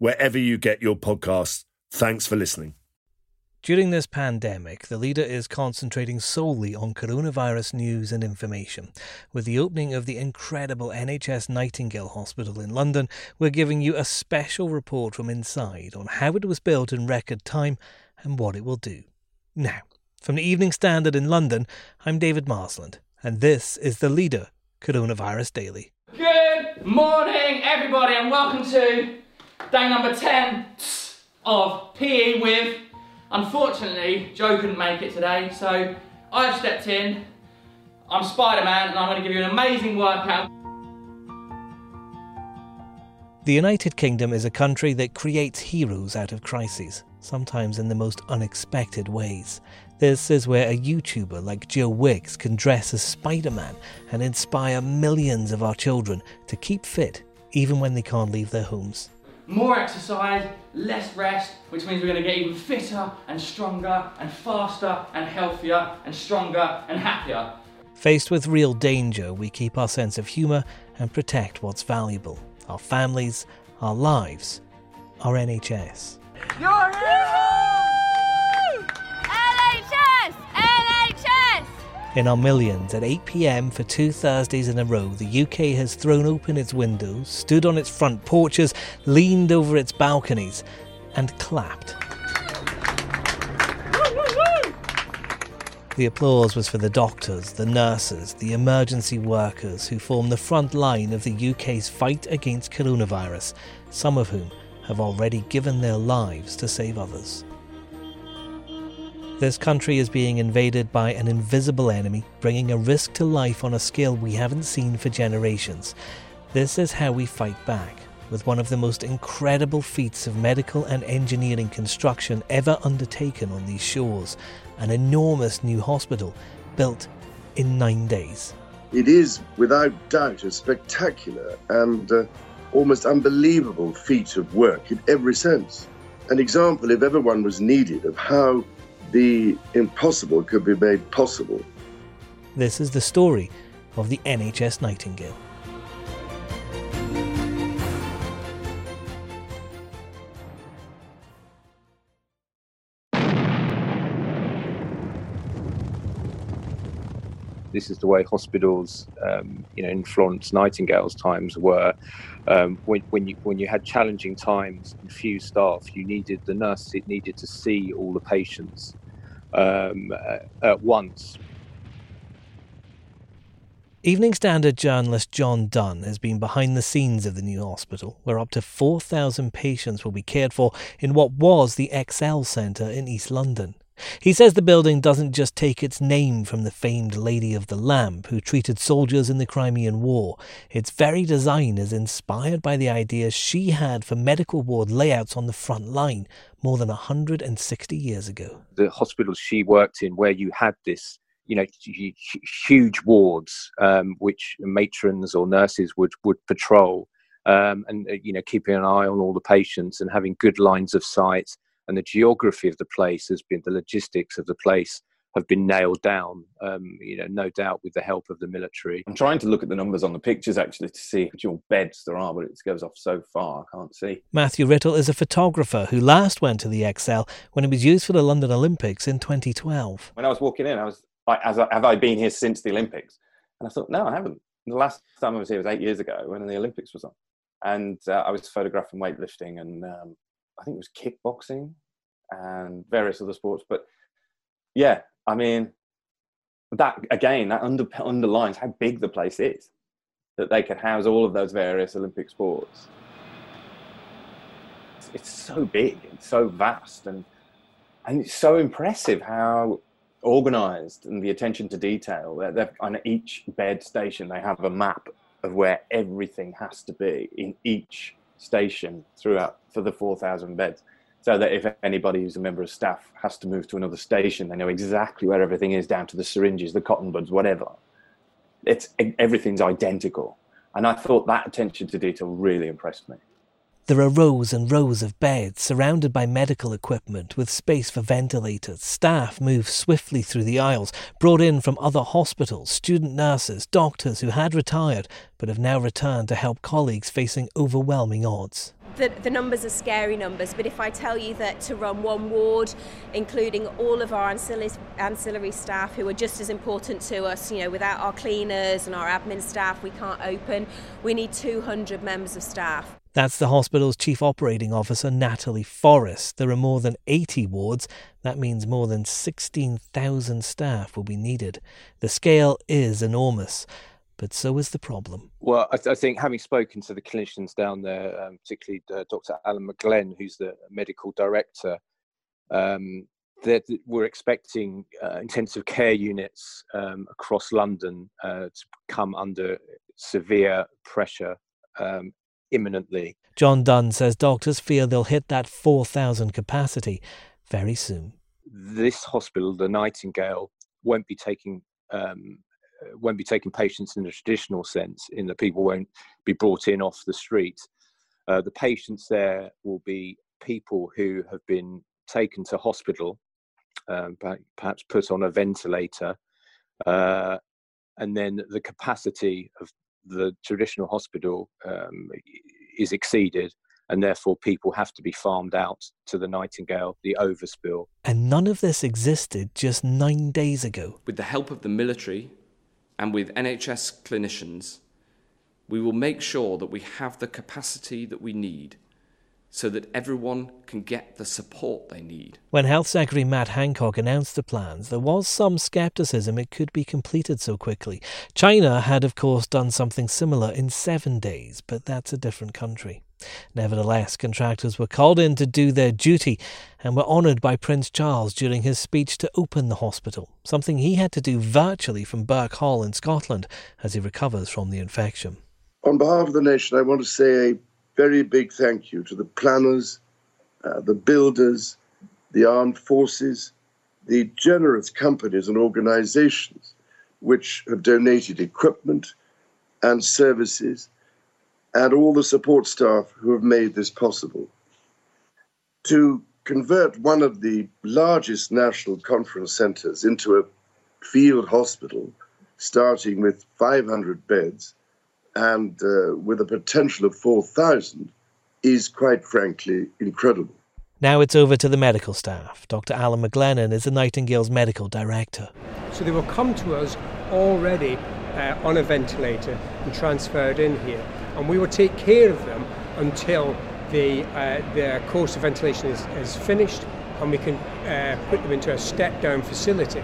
wherever you get your podcasts. Thanks for listening. During this pandemic, the leader is concentrating solely on coronavirus news and information. With the opening of the incredible NHS Nightingale Hospital in London, we're giving you a special report from inside on how it was built in record time and what it will do. Now, from the Evening Standard in London, I'm David Marsland, and this is the leader Coronavirus Daily. Good morning, everybody, and welcome to day number 10 of PE with. Unfortunately, Joe couldn't make it today, so I've stepped in. I'm Spider Man, and I'm going to give you an amazing workout. The United Kingdom is a country that creates heroes out of crises, sometimes in the most unexpected ways. This is where a YouTuber like Joe Wicks can dress as Spider Man and inspire millions of our children to keep fit even when they can't leave their homes more exercise, less rest, which means we're going to get even fitter and stronger and faster and healthier and stronger and happier. Faced with real danger, we keep our sense of humour and protect what's valuable our families, our lives, our NHS. You're In our millions, at 8 pm for two Thursdays in a row, the UK has thrown open its windows, stood on its front porches, leaned over its balconies, and clapped. The applause was for the doctors, the nurses, the emergency workers who form the front line of the UK's fight against coronavirus, some of whom have already given their lives to save others. This country is being invaded by an invisible enemy, bringing a risk to life on a scale we haven't seen for generations. This is how we fight back, with one of the most incredible feats of medical and engineering construction ever undertaken on these shores an enormous new hospital built in nine days. It is, without doubt, a spectacular and uh, almost unbelievable feat of work in every sense. An example, if ever one was needed, of how the impossible could be made possible. This is the story of the NHS Nightingale. this is the way hospitals, um, you know, in Florence Nightingale's times were. Um, when, when you when you had challenging times and few staff, you needed the nurse. It needed to see all the patients um, uh, at once. Evening Standard journalist John Dunn has been behind the scenes of the new hospital, where up to 4,000 patients will be cared for in what was the ExCeL Centre in East London. He says the building doesn't just take its name from the famed Lady of the Lamp who treated soldiers in the Crimean War. Its very design is inspired by the ideas she had for medical ward layouts on the front line more than 160 years ago. The hospitals she worked in, where you had this you know huge wards um, which matrons or nurses would would patrol um, and uh, you know keeping an eye on all the patients and having good lines of sight and the geography of the place has been the logistics of the place have been nailed down, um, you know, no doubt with the help of the military. I'm trying to look at the numbers on the pictures actually to see which all beds there are, but it goes off so far I can't see. Matthew Riddle is a photographer who last went to the ExCeL when it was used for the London Olympics in 2012. When I was walking in, I was like, have I been here since the Olympics? And I thought, no, I haven't. The last time I was here was eight years ago when the Olympics was on. And uh, I was photographing weightlifting and um, I think it was kickboxing and various other sports. But yeah, I mean, that again, that under, underlines how big the place is that they could house all of those various Olympic sports. It's, it's so big, it's so vast, and and it's so impressive how organized and the attention to detail. They're, on each bed station, they have a map of where everything has to be in each station throughout for the 4,000 beds. So that if anybody who's a member of staff has to move to another station, they know exactly where everything is, down to the syringes, the cotton buds, whatever. It's everything's identical, and I thought that attention to detail really impressed me. There are rows and rows of beds surrounded by medical equipment with space for ventilators. Staff move swiftly through the aisles, brought in from other hospitals, student nurses, doctors who had retired but have now returned to help colleagues facing overwhelming odds. The, the, numbers are scary numbers, but if I tell you that to run one ward, including all of our ancillary, ancillary staff who are just as important to us, you know, without our cleaners and our admin staff, we can't open. We need 200 members of staff. That's the hospital's chief operating officer, Natalie Forrest. There are more than 80 wards. That means more than 16,000 staff will be needed. The scale is enormous, but so is the problem. Well, I, th- I think having spoken to the clinicians down there, um, particularly uh, Dr. Alan McGlenn, who's the medical director, um, that we're expecting uh, intensive care units um, across London uh, to come under severe pressure um, imminently. John Dunn says doctors fear they'll hit that 4,000 capacity very soon. This hospital, the Nightingale, won't be taking um, won't be taking patients in the traditional sense, in that people won't be brought in off the street. Uh, the patients there will be people who have been taken to hospital, um, perhaps put on a ventilator, uh, and then the capacity of the traditional hospital um, is exceeded and therefore people have to be farmed out to the Nightingale, the overspill. And none of this existed just nine days ago. With the help of the military and with NHS clinicians, we will make sure that we have the capacity that we need so that everyone can get the support they need. When Health Secretary Matt Hancock announced the plans, there was some scepticism it could be completed so quickly. China had, of course, done something similar in seven days, but that's a different country. Nevertheless, contractors were called in to do their duty and were honoured by Prince Charles during his speech to open the hospital, something he had to do virtually from Birkhall in Scotland as he recovers from the infection. On behalf of the nation, I want to say a very big thank you to the planners, uh, the builders, the armed forces, the generous companies and organizations which have donated equipment and services, and all the support staff who have made this possible. To convert one of the largest national conference centers into a field hospital, starting with 500 beds, and uh, with a potential of 4,000 is quite frankly incredible. Now it's over to the medical staff. Dr. Alan McGlennan is the Nightingale's medical director. So they will come to us already uh, on a ventilator and transferred in here, and we will take care of them until the, uh, their course of ventilation is, is finished and we can uh, put them into a step down facility.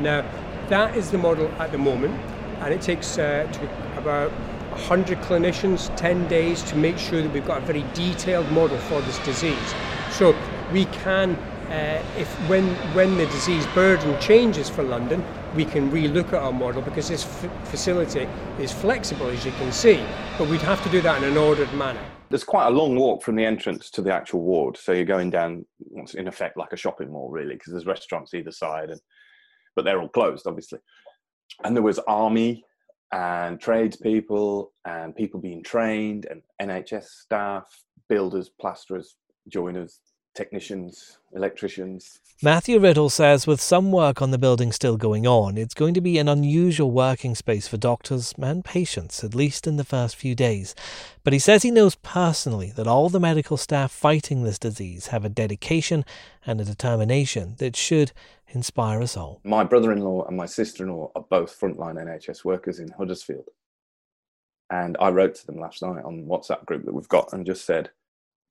Now, that is the model at the moment, and it takes uh, about 100 clinicians, 10 days to make sure that we've got a very detailed model for this disease. So we can, uh, if when when the disease burden changes for London, we can relook at our model because this f- facility is flexible, as you can see. But we'd have to do that in an ordered manner. There's quite a long walk from the entrance to the actual ward, so you're going down, in effect, like a shopping mall, really, because there's restaurants either side, and but they're all closed, obviously. And there was army and tradespeople and people being trained and NHS staff, builders, plasterers, joiners, technicians, electricians. Matthew Riddle says with some work on the building still going on, it's going to be an unusual working space for doctors and patients, at least in the first few days. But he says he knows personally that all the medical staff fighting this disease have a dedication and a determination that should inspire us all. My brother in law and my sister in law are both frontline NHS workers in Huddersfield. And I wrote to them last night on WhatsApp group that we've got and just said,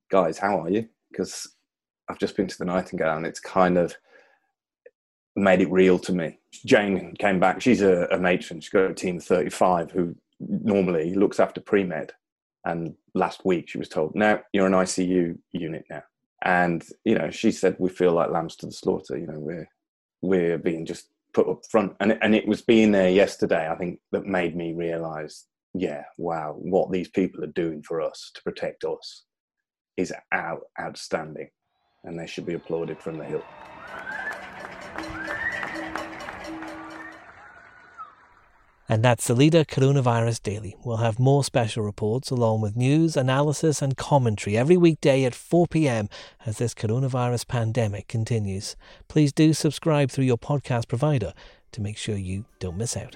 guys, how are you? Because I've just been to the Nightingale and it's kind of made it real to me. Jane came back. She's a, a matron. She's got a team of 35 who normally looks after pre med. And last week she was told, now you're an ICU unit now. And, you know, she said, we feel like lambs to the slaughter. You know, we're, we're being just put up front. And, and it was being there yesterday, I think, that made me realize, yeah, wow, what these people are doing for us to protect us is out, outstanding. And they should be applauded from the hill. And that's the leader Coronavirus Daily. We'll have more special reports along with news, analysis, and commentary every weekday at 4 pm as this coronavirus pandemic continues. Please do subscribe through your podcast provider to make sure you don't miss out.